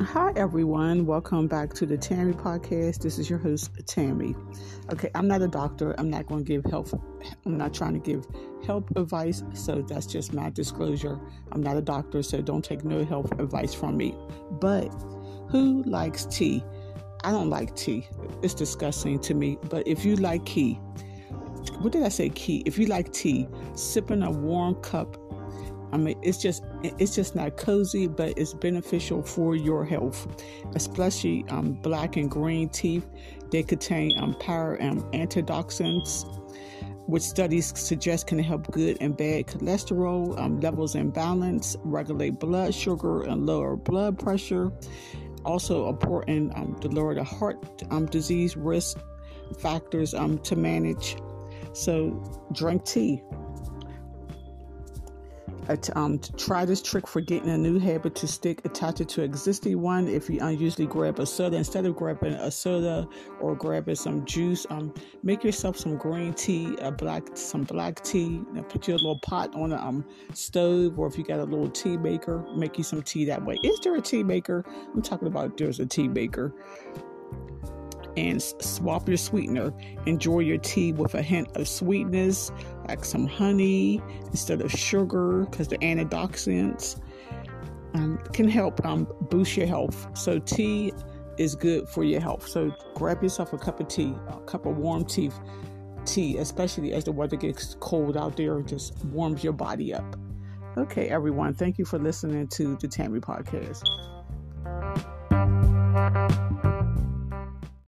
Hi, everyone. Welcome back to the Tammy podcast. This is your host, Tammy. Okay, I'm not a doctor. I'm not going to give health, I'm not trying to give health advice. So that's just my disclosure. I'm not a doctor, so don't take no health advice from me. But who likes tea? I don't like tea. It's disgusting to me. But if you like tea, what did I say? Key. If you like tea, sipping a warm cup I mean, it's just it's just not cozy, but it's beneficial for your health, especially um, black and green tea. They contain um, power and antioxidants, which studies suggest can help good and bad cholesterol um, levels in balance, regulate blood sugar, and lower blood pressure. Also important um, to lower the heart um, disease risk factors um, to manage. So drink tea um, try this trick for getting a new habit to stick attach it to existing one. If you unusually grab a soda, instead of grabbing a soda or grabbing some juice, um, make yourself some green tea, a black some black tea. put your little pot on the um, stove, or if you got a little tea maker, make you some tea that way. Is there a tea maker? I'm talking about there's a tea maker and swap your sweetener. Enjoy your tea with a hint of sweetness, like some honey instead of sugar, because the antioxidants um, can help um, boost your health. So, tea is good for your health. So, grab yourself a cup of tea, a cup of warm tea, tea, especially as the weather gets cold out there, just warms your body up. Okay, everyone, thank you for listening to the Tammy Podcast.